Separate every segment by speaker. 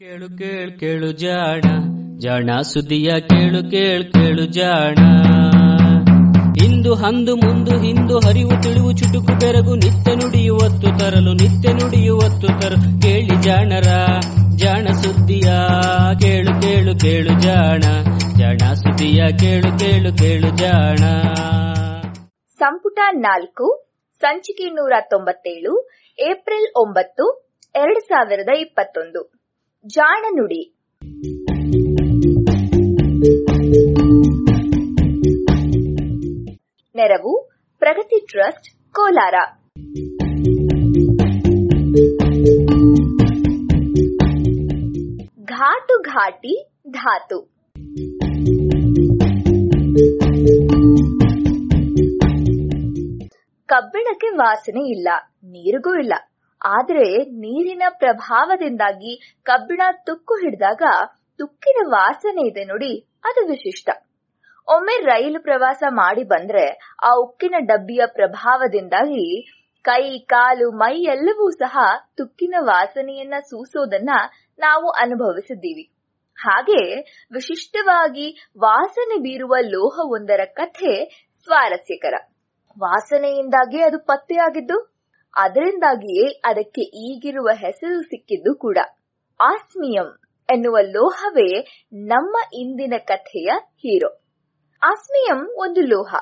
Speaker 1: ಕೇಳು ಕೇಳು ಕೇಳು ಜಾಣ ಜಾಣ ಸುದಿಯ ಕೇಳು ಕೇಳು ಕೇಳು ಜಾಣ. ಇಂದು ಹಂದು ಮುಂದು ಹಿಂದು ಹರಿವು ತಿಳಿವು ಚುಟುಕು ಬೆರಗು ನಿತ್ಯ ನುಡಿಯುವತ್ತು ತರಲು, ನಿತ್ಯ ನುಡಿಯುವತ್ತು ತರಲು ಕೇಳಿ ಜಾಣರ, ಜಾಣ ಸುದ್ದಿಯ ಕೇಳು ಕೇಳು ಕೇಳು ಜಾಣ ಜಾಣ ಸುದಿಯ ಕೇಳು ಕೇಳು ಕೇಳು ಜಾಣ.
Speaker 2: ಸಂಪುಟ ನಾಲ್ಕು, ಸಂಚಿಕೆ ನೂರ ತೊಂಬತ್ತೇಳು, ಏಪ್ರಿಲ್ ಒಂಬತ್ತು, ಎರಡು ಸಾವಿರದ ಇಪ್ಪತ್ತೊಂದು. ಜಾಣ ನುಡಿ. ನೆರವು ಪ್ರಗತಿ ಟ್ರಸ್ಟ್ ಕೋಲಾರ. ಘಾಟು ಘಾಟಿ ಧಾತು. ಕಬ್ಬಿಣಕ್ಕೆ ವಾಸನೆ ಇಲ್ಲ ನೀರಿಗೂ ಇಲ್ಲ. ಆದ್ರೆ ನೀರಿನ ಪ್ರಭಾವದಿಂದಾಗಿ ಕಬ್ಬಿಣ ತುಕ್ಕು ಹಿಡಿದಾಗ ತುಕ್ಕಿನ ವಾಸನೆ ಇದೆ ನೋಡಿ, ಅದು ವಿಶಿಷ್ಟ. ಒಮ್ಮೆ ರೈಲು ಪ್ರವಾಸ ಮಾಡಿ ಬಂದ್ರೆ ಆ ಉಕ್ಕಿನ ಡಬ್ಬಿಯ ಪ್ರಭಾವದಿಂದಾಗಿ ಕೈ, ಕಾಲು, ಮೈ ಎಲ್ಲವೂ ಸಹ ತುಕ್ಕಿನ ವಾಸನೆಯನ್ನ ಸೂಸೋದನ್ನ ನಾವು ಅನುಭವಿಸಿದ್ದೀವಿ. ಹಾಗೆ ವಿಶಿಷ್ಟವಾಗಿ ವಾಸನೆ ಬೀರುವ ಲೋಹವೊಂದರ ಕಥೆ ಸ್ವಾರಸ್ಯಕರ. ವಾಸನೆಯಿಂದಾಗಿ ಅದು ಪತ್ತೆಯಾಗಿದ್ದು ಅದರಿಂದಾಗಿಯೇ ಅದಕ್ಕೆ ಈಗಿರುವ ಹೆಸರು ಸಿಕ್ಕಿದ್ದು ಕೂಡ ಆಸ್ಮಿಯಂ ಎನ್ನುವ ಲೋಹವೇ ನಮ್ಮ ಇಂದಿನ ಕಥೆಯ ಹೀರೋ. ಆಸ್ಮಿಯಂ ಒಂದು ಲೋಹ.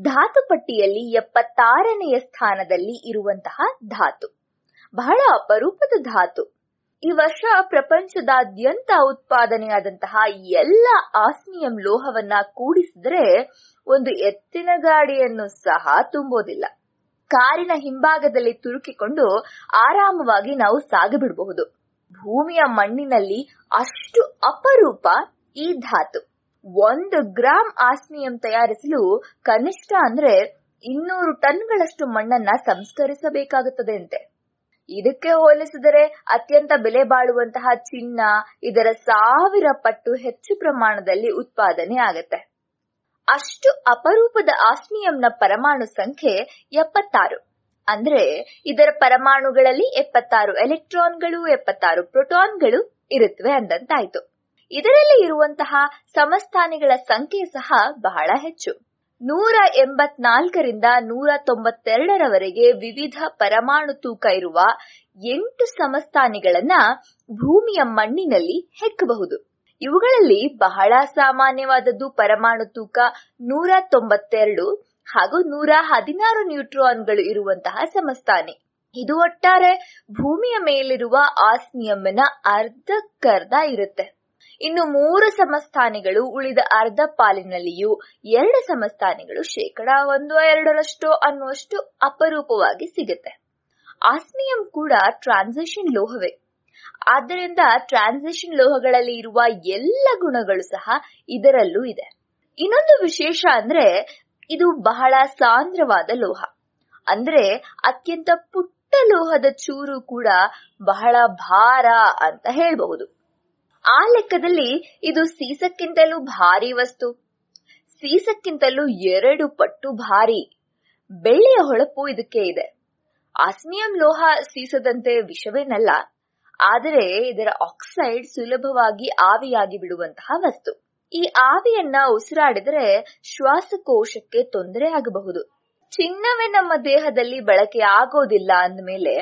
Speaker 2: ಧಾತು ಪಟ್ಟಿಯಲ್ಲಿ ಎಪ್ಪತ್ತಾರನೆಯ ಸ್ಥಾನದಲ್ಲಿ ಇರುವಂತಹ ಧಾತು. ಬಹಳ ಅಪರೂಪದ ಧಾತು. ಈ ವರ್ಷ ಪ್ರಪಂಚದಾದ್ಯಂತ ಉತ್ಪಾದನೆಯಾದಂತಹ ಎಲ್ಲ ಆಸ್ಮಿಯಂ ಲೋಹವನ್ನ ಕೂಡಿಸಿದ್ರೆ ಒಂದು ಎತ್ತಿನ ಗಾಡಿಯನ್ನು ಸಹ ತುಂಬೋದಿಲ್ಲ. ಕಾರಿನ ಹಿಂಭಾಗದಲ್ಲಿ ತುರುಕಿಕೊಂಡು ಆರಾಮವಾಗಿ ನಾವು ಸಾಗಬಿಡಬಹುದು. ಭೂಮಿಯ ಮಣ್ಣಿನಲ್ಲಿ ಅಷ್ಟು ಅಪರೂಪ ಈ ಧಾತು. ಒಂದು ಗ್ರಾಂ ಆಸ್ಮಿಯಂ ತಯಾರಿಸಲು ಕನಿಷ್ಠ ಅಂದ್ರೆ ಇನ್ನೂರು ಟನ್ಗಳಷ್ಟು ಮಣ್ಣನ್ನ ಸಂಸ್ಕರಿಸಬೇಕಾಗುತ್ತದೆ ಅಂತೆ ಇದಕ್ಕೆ ಹೋಲಿಸಿದರೆ ಅತ್ಯಂತ ಬೆಲೆ ಬಾಳುವಂತಹ ಚಿನ್ನ, ಇದರ ಸಾವಿರ ಪಟ್ಟು ಹೆಚ್ಚು ಪ್ರಮಾಣದಲ್ಲಿ ಉತ್ಪಾದನೆ ಆಗತ್ತೆ. ಅಷ್ಟು ಅಪರೂಪದ ಆಸ್ಮಿಯಂನ ಪರಮಾಣು ಸಂಖ್ಯೆ ಎಪ್ಪತ್ತಾರು. ಅಂದ್ರೆ ಇದರ ಪರಮಾಣುಗಳಲ್ಲಿ ಎಪ್ಪತ್ತಾರು ಎಲೆಕ್ಟ್ರಾನ್ಗಳು, ಎಪ್ಪತ್ತಾರು ಪ್ರೋಟಾನ್ಗಳು ಇರುತ್ತವೆ ಅಂದಂತಾಯ್ತು. ಇದರಲ್ಲಿ ಇರುವಂತಹ ಸಮಸ್ಥಾನಿಗಳ ಸಂಖ್ಯೆ ಸಹ ಬಹಳ ಹೆಚ್ಚು. ನೂರ ಎಂಬತ್ನಾಲ್ಕರಿಂದ ನೂರ ತೊಂಬತ್ತೆರಡರವರೆಗೆ ವಿವಿಧ ಪರಮಾಣು ತೂಕ ಇರುವ ಎಂಟು ಸಮಸ್ಥಾನಿಗಳನ್ನ ಭೂಮಿಯ ಮಣ್ಣಿನಲ್ಲಿ ಹೆಕ್ಕಬಹುದು. ಇವುಗಳಲ್ಲಿ ಬಹಳ ಸಾಮಾನ್ಯವಾದದ್ದು ಪರಮಾಣು ತೂಕ ನೂರ ತೊಂಬತ್ತೆರಡು ಹಾಗೂ ನೂರ ಹದಿನಾರು ನ್ಯೂಟ್ರಾನ್ಗಳು ಇರುವಂತಹ ಸಮಸ್ಥಾನಿ. ಇದು ಒಟ್ಟಾರೆ ಭೂಮಿಯ ಮೇಲಿರುವ ಆಸ್ಮಿಯಂನ ಅರ್ಧಕ್ಕರ್ಧ ಇರುತ್ತೆ. ಇನ್ನು ಮೂರು ಸಮಸ್ಥಾನಿಗಳು ಉಳಿದ ಅರ್ಧ ಪಾಲಿನಲ್ಲಿಯೂ ಎರಡು ಸಮಸ್ಥಾನಿಗಳು ಶೇಕಡ ಒಂದು ಎರಡರಷ್ಟು ಅನ್ನುವಷ್ಟು ಅಪರೂಪವಾಗಿ ಸಿಗುತ್ತೆ. ಆಸ್ಮಿಯಂ ಕೂಡ ಟ್ರಾನ್ಸಿಷನ್ ಲೋಹವೇ. ಆದ್ದರಿಂದ ಟ್ರಾನ್ಸಿಷನ್ ಲೋಹಗಳಲ್ಲಿ ಇರುವ ಎಲ್ಲ ಗುಣಗಳು ಸಹ ಇದರಲ್ಲೂ ಇದೆ. ಇನ್ನೊಂದು ವಿಶೇಷ ಅಂದ್ರೆ ಇದು ಬಹಳ ಸಾಂದ್ರವಾದ ಲೋಹ. ಅಂದ್ರೆ ಅತ್ಯಂತ ಪುಟ್ಟ ಲೋಹದ ಚೂರು ಕೂಡ ಬಹಳ ಭಾರ ಅಂತ ಹೇಳಬಹುದು. ಆ ಲೆಕ್ಕದಲ್ಲಿ ಇದು ಸೀಸಕ್ಕಿಂತಲೂ ಭಾರಿ ವಸ್ತು. ಸೀಸಕ್ಕಿಂತಲೂ ಎರಡು ಪಟ್ಟು ಭಾರಿ. ಬೆಳ್ಳಿಯ ಹೊಳಪು ಇದಕ್ಕೆ ಇದೆ. ಆಸ್ಮಿಯಂ ಲೋಹ ಸೀಸದಂತೆ ವಿಷವೇನಲ್ಲ. ಆದರೆ ಇದರ ಆಕ್ಸೈಡ್ ಸುಲಭವಾಗಿ ಆವಿಯಾಗಿ ಬಿಡುವಂತಹ ವಸ್ತು. ಈ ಆವಿಯನ್ನ ಉಸಿರಾಡಿದರೆ ಶ್ವಾಸಕೋಶಕ್ಕೆ ತೊಂದರೆ ಆಗಬಹುದು. ಚಿನ್ನವೇ ನಮ್ಮ ದೇಹದಲ್ಲಿ ಬಳಕೆ ಆಗೋದಿಲ್ಲ ಅಂದಮೇಲೆ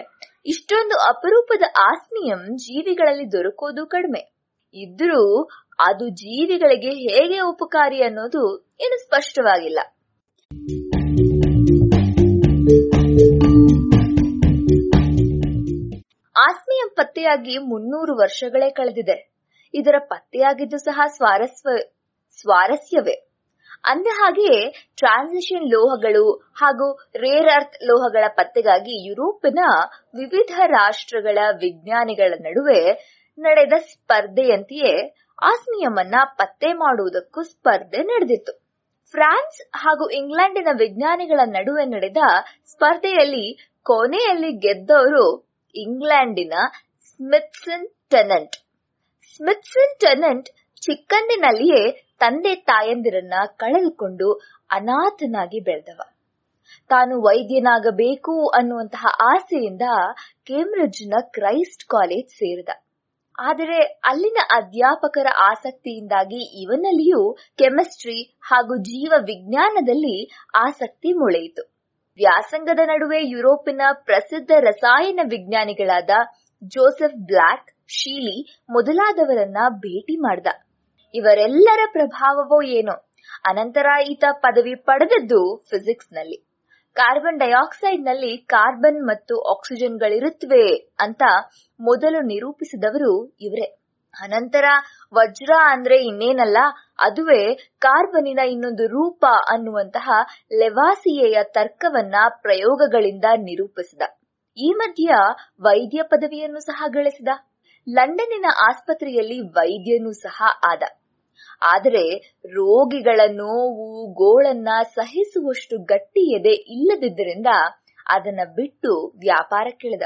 Speaker 2: ಇಷ್ಟೊಂದು ಅಪರೂಪದ ಆಸ್ಮಿಯಂ ಜೀವಿಗಳಲ್ಲಿ ದೊರಕೋದು ಕಡಿಮೆ. ಇದ್ರೂ ಅದು ಜೀವಿಗಳಿಗೆ ಹೇಗೆ ಉಪಕಾರಿ ಅನ್ನೋದು ಏನು ಸ್ಪಷ್ಟವಾಗಿಲ್ಲ. ಆಸ್ಮಿಯಂ ಪತ್ತೆಯಾಗಿ ಮುನ್ನೂರು ವರ್ಷಗಳೇ ಕಳೆದಿದೆ. ಇದರ ಪತ್ತೆಯಾಗಿದ್ದು ಸಹ ಸ್ವಾರಸ್ವ, ಸ್ವಾರಸ್ಯವೇ. ಅಂದ ಹಾಗೆಯೇ ಟ್ರಾನ್ಸಿಷನ್ ಲೋಹಗಳು ಹಾಗೂ ರೇರ್ ಅರ್ತ್ ಲೋಹಗಳ ಪತ್ತೆಗಾಗಿ ಯುರೋಪಿನ ವಿವಿಧ ರಾಷ್ಟ್ರಗಳ ವಿಜ್ಞಾನಿಗಳ ನಡುವೆ ನಡೆದ ಸ್ಪರ್ಧೆಯಂತೆಯೇ ಆಸ್ಮಿಯಮನ್ನ ಪತ್ತೆ ಮಾಡುವುದಕ್ಕೂ ಸ್ಪರ್ಧೆ ನಡೆದಿತ್ತು. ಫ್ರಾನ್ಸ್ ಹಾಗೂ ಇಂಗ್ಲೆಂಡಿನ ವಿಜ್ಞಾನಿಗಳ ನಡುವೆ ನಡೆದ ಸ್ಪರ್ಧೆಯಲ್ಲಿ ಕೊನೆಯಲ್ಲಿ ಗೆದ್ದವರು ಇಂಗ್ಲೆಂಡಿನ ಸ್ಮಿತ್ಸನ್ ಟೆನೆಂಟ್. ಸ್ಮಿತ್ಸನ್ ಟೆನೆಂಟ್ ಚಿಕ್ಕಂದಿನಲ್ಲಿಯೇ ತಂದೆ ತಾಯಂದಿರನ್ನ ಕಳೆದುಕೊಂಡು ಅನಾಥನಾಗಿ ಬೆಳೆದವ. ತಾನು ವೈದ್ಯನಾಗಬೇಕು ಅನ್ನುವಂತಹ ಆಸೆಯಿಂದ ಕೇಂಬ್ರಿಡ್ಜ್ನ ಕ್ರೈಸ್ಟ್ ಕಾಲೇಜ್ ಸೇರಿದ. ಆದರೆ ಅಲ್ಲಿನ ಅಧ್ಯಾಪಕರ ಆಸಕ್ತಿಯಿಂದಾಗಿ ಇವನಲ್ಲಿಯೂ ಕೆಮಿಸ್ಟ್ರಿ ಹಾಗೂ ಜೀವ ವಿಜ್ಞಾನದಲ್ಲಿ ಆಸಕ್ತಿ ಮೊಳೆಯಿತು. ವ್ಯಾಸಂಗದ ನಡುವೆ ಯುರೋಪಿನ ಪ್ರಸಿದ್ಧ ರಸಾಯನ ವಿಜ್ಞಾನಿಗಳಾದ ಜೋಸೆಫ್ ಬ್ಲಾಕ್, ಶೀಲಿ ಮೊದಲಾದವರನ್ನ ಭೇಟಿ ಮಾಡ್ದ. ಇವರೆಲ್ಲರ ಪ್ರಭಾವವೋ ಏನೋ. ಅನಂತರ ಈತ ಪದವಿ ಪಡೆದದ್ದು ಫಿಸಿಕ್ಸ್ನಲ್ಲಿ ಕಾರ್ಬನ್ ಡೈಆಕ್ಸೈಡ್ನಲ್ಲಿ ಕಾರ್ಬನ್ ಮತ್ತು ಆಕ್ಸಿಜನ್ಗಳಿರುತ್ತವೆ ಅಂತ ಮೊದಲು ನಿರೂಪಿಸಿದವರು ಇವರೇ. ಅನಂತರ ವಜ್ರ ಅಂದ್ರೆ ಇನ್ನೇನಲ್ಲ ಅದುವೇ ಕಾರ್ಬನಿನ ಇನ್ನೊಂದು ರೂಪ ಅನ್ನುವಂತಹ ಲೆವಾಸಿಯೆಯ ತರ್ಕವನ್ನ ಪ್ರಯೋಗಗಳಿಂದ ನಿರೂಪಿಸಿದ. ಈ ಮಧ್ಯ ವೈದ್ಯ ಪದವಿಯನ್ನು ಸಹ ಗಳಿಸಿದ. ಲಂಡನ್ನಿನ ಆಸ್ಪತ್ರೆಯಲ್ಲಿ ವೈದ್ಯನೂ ಸಹ ಆದ. ಆದರೆ ರೋಗಿಗಳ ನೋವು, ಗೋಳನ್ನ ಸಹಿಸುವಷ್ಟು ಗಟ್ಟಿ ಎದೆ ಇಲ್ಲದಿದ್ದರಿಂದ ಅದನ್ನ ಬಿಟ್ಟು ವ್ಯಾಪಾರಕ್ಕಿಳಿದ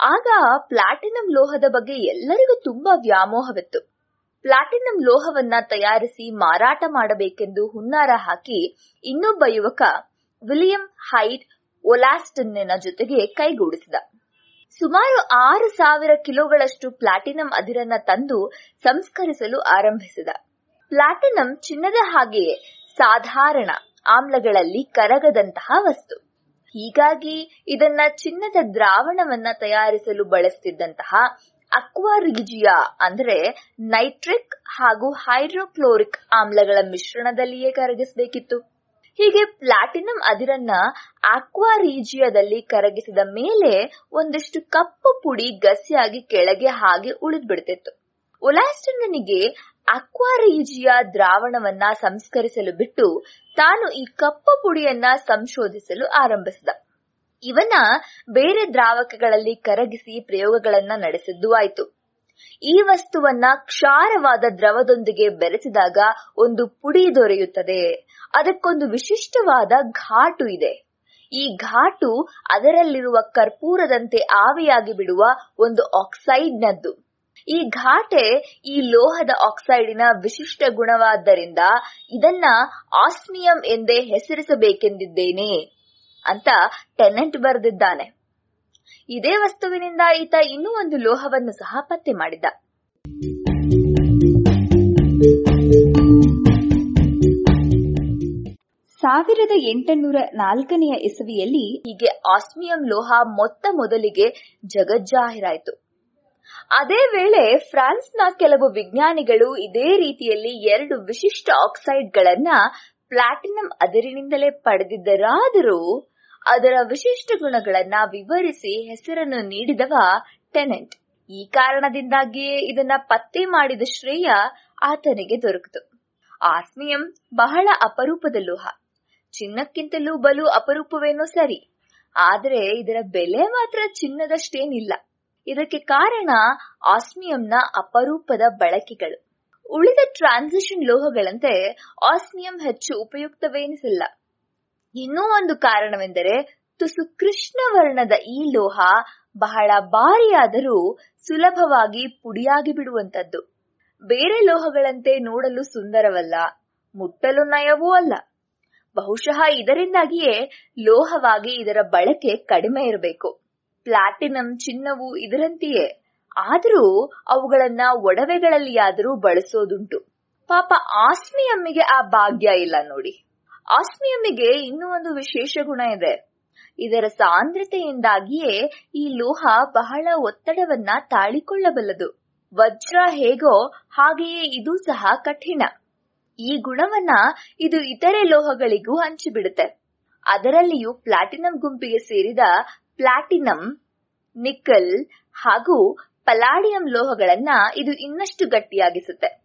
Speaker 2: ಆಗ ಪ್ಲಾಟಿನಂ ಲೋಹದ ಬಗ್ಗೆ ಎಲ್ಲರಿಗೂ ತುಂಬಾ ವ್ಯಾಮೋಹವಿತ್ತು. ಪ್ಲಾಟಿನಂ ಲೋಹವನ್ನ ತಯಾರಿಸಿ ಮಾರಾಟ ಮಾಡಬೇಕೆಂದು ಹುನ್ನಾರ ಹಾಕಿ ಇನ್ನೊಬ್ಬ ಯುವಕ ವಿಲಿಯಂ ಹೈಟ್ ಒಲಾಸ್ಟನ್ನ ಜೊತೆಗೆ ಕೈಗೂಡಿಸಿದ. ಸುಮಾರು ಆರು ಸಾವಿರ ಕಿಲೋಗಳಷ್ಟು ಪ್ಲಾಟಿನಂ ಅದಿರನ್ನ ತಂದು ಸಂಸ್ಕರಿಸಲು ಆರಂಭಿಸಿದ. ಪ್ಲಾಟಿನಂ ಚಿನ್ನದ ಹಾಗೆಯೇ ಸಾಧಾರಣ ಆಮ್ಲಗಳಲ್ಲಿ ಕರಗದಂತಹ ವಸ್ತು. ಹೀಗಾಗಿ ಇದನ್ನ ಚಿನ್ನದ ದ್ರಾವಣವನ್ನ ತಯಾರಿಸಲು ಬಳಸ್ತಿದ್ದಂತಹ ಅಕ್ವಾರಿಜಿಯಾ ಅಂದ್ರೆ ನೈಟ್ರಿಕ್ ಹಾಗೂ ಹೈಡ್ರೋಕ್ಲೋರಿಕ್ ಆಮ್ಲಗಳ ಮಿಶ್ರಣದಲ್ಲಿಯೇ ಕರಗಿಸಬೇಕಿತ್ತು. ಹೀಗೆ ಪ್ಲಾಟಿನಂ ಅದಿರನ್ನ ಅಕ್ವಾರೀಜಿಯಾದಲ್ಲಿ ಕರಗಿಸಿದ ಮೇಲೆ ಒಂದಿಷ್ಟು ಕಪ್ಪು ಪುಡಿ ಗಸಿಯಾಗಿ ಕೆಳಗೆ ಹಾಗೆ ಉಳಿದ್ಬಿಡ್ತಿತ್ತು. ಒಲಾಸ್ಟನ್ನಿಗೆ ಅಕ್ವಾರೀಜಿಯಾ ದ್ರಾವಣವನ್ನ ಸಂಸ್ಕರಿಸಲು ಬಿಟ್ಟು ತಾನು ಈ ಕಪ್ಪು ಪುಡಿಯನ್ನ ಸಂಶೋಧಿಸಲು ಆರಂಭಿಸಿದ. ಇವನ ಬೇರೆ ದ್ರಾವಕಗಳಲ್ಲಿ ಕರಗಿಸಿ ಪ್ರಯೋಗಗಳನ್ನ ನಡೆಸಿದ್ದು ಆಯ್ತು. ಈ ವಸ್ತುವನ್ನ ಕ್ಷಾರವಾದ ದ್ರವದೊಂದಿಗೆ ಬೆರೆಸಿದಾಗ ಒಂದು ಪುಡಿ ದೊರೆಯುತ್ತದೆ. ಅದಕ್ಕೊಂದು ವಿಶಿಷ್ಟವಾದ ಘಾಟು ಇದೆ. ಈ ಘಾಟು ಅದರಲ್ಲಿರುವ ಕರ್ಪೂರದಂತೆ ಆವಿಯಾಗಿ ಬಿಡುವ ಒಂದು ಆಕ್ಸೈಡ್ನದ್ದು. ಈ ಘಾಟೆ ಈ ಲೋಹದ ಆಕ್ಸೈಡಿನ ವಿಶಿಷ್ಟ ಗುಣವಾದ್ದರಿಂದ ಇದನ್ನ ಆಸ್ಮಿಯಂ ಎಂದೇ ಹೆಸರಿಸಬೇಕೆಂದಿದ್ದೇನೆ. ಅಂತ ಟೆನೆಂಟ್ ಬರೆದಿದ್ದಾನೆ. ಇದೇ ವಸ್ತುವಿನಿಂದ ಈತ ಇನ್ನೂ ಒಂದು ಲೋಹವನ್ನು ಸಹ ಪತ್ತೆ ಮಾಡಿದ ಸಾವಿರದ ಎಂಟುನೂರ ನಾಲ್ಕನೆಯ ಇಸವಿಯಲ್ಲಿ ಹೀಗೆ ಆಸ್ಮಿಯಂ ಲೋಹ ಮೊತ್ತ ಮೊದಲಿಗೆ ಜಗಜ್ಜಾಹಿರಾಯಿತು. ಅದೇ ವೇಳೆ ಫ್ರಾನ್ಸ್ನ ಕೆಲವು ವಿಜ್ಞಾನಿಗಳು ಇದೇ ರೀತಿಯಲ್ಲಿ ಎರಡು ವಿಶಿಷ್ಟ ಆಕ್ಸೈಡ್ಗಳನ್ನ ಪ್ಲಾಟಿನಂ ಅದಿರಿನಿಂದಲೇ ಪಡೆದಿದ್ದರಾದರೂ ಅದರ ವಿಶಿಷ್ಟ ಗುಣಗಳನ್ನ ವಿವರಿಸಿ ಹೆಸರನ್ನು ನೀಡಿದವ ಟೆನೆಂಟ್. ಈ ಕಾರಣದಿಂದಾಗಿಯೇ ಇದನ್ನ ಪತ್ತೆ ಮಾಡಿದ ಶ್ರೇಯ ಆತನಿಗೆ ದೊರಕಿತು. ಆಸ್ಮಿಯಂ ಬಹಳ ಅಪರೂಪದ ಲೋಹ. ಚಿನ್ನಕ್ಕಿಂತಲೂ ಬಲು ಅಪರೂಪವೇನೋ ಸರಿ. ಆದರೆ ಇದರ ಬೆಲೆ ಮಾತ್ರ ಚಿನ್ನದಷ್ಟೇನಿಲ್ಲ. ಇದಕ್ಕೆ ಕಾರಣ ಆಸ್ಮಿಯಂನ ಅಪರೂಪದ ಬಳಕೆಗಳು. ಉಳಿದ ಟ್ರಾನ್ಸಿಷನ್ ಲೋಹಗಳಂತೆ ಆಸ್ಮಿಯಂ ಹೆಚ್ಚು ಉಪಯುಕ್ತವೆನಿಸಿಲ್ಲ. ಇನ್ನೂ ಒಂದು ಕಾರಣವೆಂದರೆ ತುಸು ಕೃಷ್ಣ ವರ್ಣದ ಈ ಲೋಹ ಬಹಳ ಭಾರಿಯಾದರೂ ಸುಲಭವಾಗಿ ಪುಡಿಯಾಗಿ ಬಿಡುವಂತದ್ದು ಬೇರೆ ಲೋಹಗಳಂತೆ ನೋಡಲು ಸುಂದರವಲ್ಲ, ಮುಟ್ಟಲು ನಯವೂ ಅಲ್ಲ. ಬಹುಶಃ ಇದರಿಂದಾಗಿಯೇ ಲೋಹವಾಗಿ ಇದರ ಬಳಕೆ ಕಡಿಮೆ ಇರಬೇಕು. ಪ್ಲಾಟಿನಂ ಚಿನ್ನವು ಇದರಂತೆಯೇ. ಆದರೂ ಅವುಗಳನ್ನ ಒಡವೆಗಳಲ್ಲಿಯಾದರೂ ಬಳಸೋದುಂಟು. ಪಾಪ ಆಸ್ಮಿಯಮ್ಮಿಗೆ ಆ ಭಾಗ್ಯ ಇಲ್ಲ ನೋಡಿ. ಆಸ್ಮಿಯಮ್ಮಿಗೆ ಇನ್ನೂ ಒಂದು ವಿಶೇಷ ಗುಣ ಇದೆ. ಇದರ ಸಾಂದ್ರತೆಯಿಂದಾಗಿಯೇ ಈ ಲೋಹ ಬಹಳ ಒತ್ತಡವನ್ನ ತಾಳಿಕೊಳ್ಳಬಲ್ಲದು. ವಜ್ರ ಹೇಗೋ ಹಾಗೆಯೇ ಇದು ಸಹ ಕಠಿಣ. ಈ ಗುಣವನ್ನ ಇದು ಇತರೆ ಲೋಹಗಳಿಗೂ ಹಂಚಿಬಿಡುತ್ತೆ. ಅದರಲ್ಲಿಯೂ ಪ್ಲಾಟಿನಂ ಗುಂಪಿಗೆ ಸೇರಿದ ಪ್ಲಾಟಿನಂ, ನಿಕಲ್ ಹಾಗೂ ಪಲಾಡಿಯಂ ಲೋಹಗಳನ್ನ ಇದು ಇನ್ನಷ್ಟು ಗಟ್ಟಿಯಾಗಿಸುತ್ತೆ.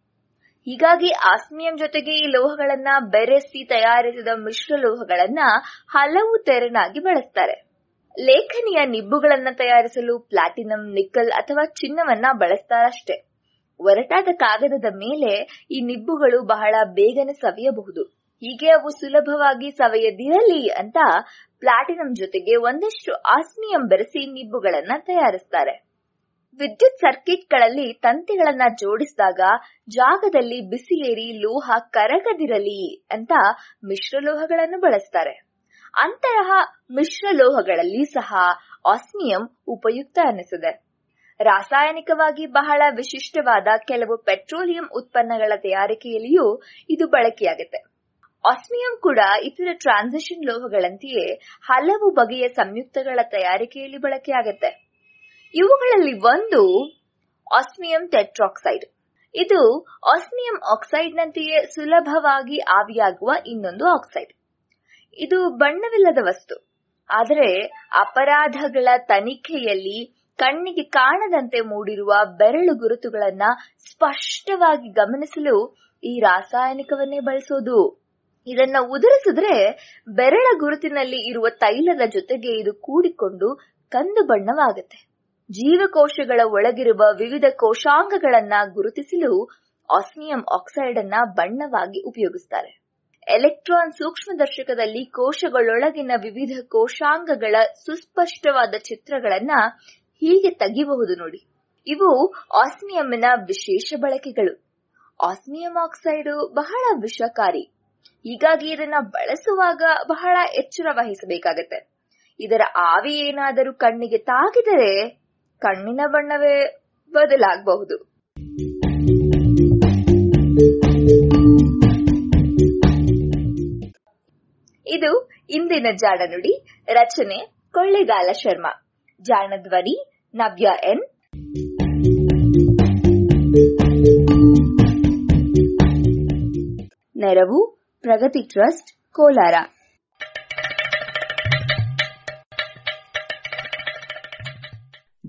Speaker 2: ಹೀಗಾಗಿ ಆಸ್ಮಿಯಂ ಜೊತೆಗೆ ಈ ಲೋಹಗಳನ್ನ ಬೆರೆಸಿ ತಯಾರಿಸಿದ ಮಿಶ್ರ ಲೋಹಗಳನ್ನ ಹಲವು ತೆರನಾಗಿ ಬಳಸ್ತಾರೆ. ಲೇಖನಿಯ ನಿಬ್ಬುಗಳನ್ನ ತಯಾರಿಸಲು ಪ್ಲಾಟಿನಂ ನಿಕ್ಕಲ್ ಅಥವಾ ಚಿನ್ನವನ್ನ ಬಳಸ್ತಾರಷ್ಟೇ. ಒರಟಾದ ಕಾಗದದ ಮೇಲೆ ಈ ನಿಬ್ಬುಗಳು ಬಹಳ ಬೇಗನೆ ಸವಿಯಬಹುದು. ಹೀಗೆ ಅವು ಸುಲಭವಾಗಿ ಸವೆಯದಿರಲಿ ಅಂತ ಪ್ಲಾಟಿನಂ ಜೊತೆಗೆ ಒಂದಷ್ಟು ಆಸ್ಮಿಯಂ ಬೆರೆಸಿ ನಿಬ್ಬುಗಳನ್ನ ತಯಾರಿಸ್ತಾರೆ. ವಿದ್ಯುತ್ ಸರ್ಕಿಟ್ಗಳಲ್ಲಿ ತಂತಿಗಳನ್ನ ಜೋಡಿಸಿದಾಗ ಜಾಗದಲ್ಲಿ ಬಿಸಿಲೇರಿ ಲೋಹ ಕರಗದಿರಲಿ ಅಂತ ಮಿಶ್ರಲೋಹಗಳನ್ನು ಬಳಸ್ತಾರೆ. ಅಂತಹ ಮಿಶ್ರಲೋಹಗಳಲ್ಲಿ ಸಹ ಆಸ್ಮಿಯಂ ಉಪಯುಕ್ತ ಅನಿಸಿದೆ ರಾಸಾಯನಿಕವಾಗಿ ಬಹಳ ವಿಶಿಷ್ಟವಾದ ಕೆಲವು ಪೆಟ್ರೋಲಿಯಂ ಉತ್ಪನ್ನಗಳ ತಯಾರಿಕೆಯಲ್ಲಿಯೂ ಇದು ಬಳಕೆಯಾಗುತ್ತೆ. ಆಸ್ಮಿಯಂ ಕೂಡ ಇತರ ಟ್ರಾನ್ಸಿಷನ್ ಲೋಹಗಳಂತೆಯೇ ಹಲವು ಬಗೆಯ ಸಂಯುಕ್ತಗಳ ತಯಾರಿಕೆಯಲ್ಲಿ ಬಳಕೆಯಾಗುತ್ತೆ. ಇವುಗಳಲ್ಲಿ ಒಂದು ಆಸ್ಮಿಯಂ ಟೆಟ್ರಾಕ್ಸೈಡ್ ಇದು ಆಸ್ಮಿಯಂ ಆಕ್ಸೈಡ್ನಂತೆಯೇ ಸುಲಭವಾಗಿ ಆವಿಯಾಗುವ ಇನ್ನೊಂದು ಆಕ್ಸೈಡ್ ಇದು ಬಣ್ಣವಿಲ್ಲದ ವಸ್ತು. ಆದರೆ ಅಪರಾಧಗಳ ತನಿಖೆಯಲ್ಲಿ ಕಣ್ಣಿಗೆ ಕಾಣದಂತೆ ಮೂಡಿರುವ ಬೆರಳು ಗುರುತುಗಳನ್ನ ಸ್ಪಷ್ಟವಾಗಿ ಗಮನಿಸಲು ಈ ರಾಸಾಯನಿಕವನ್ನೇ ಬಳಸೋದು. ಇದನ್ನ ಉದುರಿಸಿದ್ರೆ ಬೆರಳ ಗುರುತಿನಲ್ಲಿ ಇರುವ ತೈಲದ ಜೊತೆಗೆ ಇದು ಕೂಡಿಕೊಂಡು ಕಂದು ಬಣ್ಣವಾಗುತ್ತೆ. ಜೀವಕೋಶಗಳ ಒಳಗಿರುವ ವಿವಿಧ ಕೋಶಾಂಗಗಳನ್ನ ಗುರುತಿಸಲು ಆಸ್ಮಿಯಂ ಆಕ್ಸೈಡ್ ಅನ್ನ ಬಣ್ಣವಾಗಿ ಉಪಯೋಗಿಸ್ತಾರೆ. ಎಲೆಕ್ಟ್ರಾನ್ ಸೂಕ್ಷ್ಮದರ್ಶಕದಲ್ಲಿ ಕೋಶಗಳೊಳಗಿನ ವಿವಿಧ ಕೋಶಾಂಗಗಳ ಸುಸ್ಪಷ್ಟವಾದ ಚಿತ್ರಗಳನ್ನ ಹೀಗೆ ತೆಗಿಬಹುದು ನೋಡಿ. ಇವು ಆಸ್ಮಿಯಂನ ವಿಶೇಷ ಬಳಕೆಗಳು. ಆಸ್ಮಿಯಂ ಆಕ್ಸೈಡ್ ಬಹಳ ವಿಷಕಾರಿ. ಹೀಗಾಗಿ ಇದನ್ನ ಬಳಸುವಾಗ ಬಹಳ ಎಚ್ಚರ ವಹಿಸಬೇಕಾಗತ್ತೆ. ಇದರ ಆವಿ ಏನಾದರೂ ಕಣ್ಣಿಗೆ ತಾಗಿದರೆ ಕಣ್ಣಿನ ಬಣ್ಣವೇ ಬದಲಾಗಬಹುದು. ಇದು ಇಂದಿನ ಜಾಣ ನುಡಿ, ರಚನೆ ಕೊಳ್ಳೆಗಾಲ ಶರ್ಮಾ. ಜಾಣ ಧ್ವನಿ, ನವ್ಯ ಎನ್. ನೆರವು ಪ್ರಗತಿ ಟ್ರಸ್ಟ್, ಕೋಲಾರ.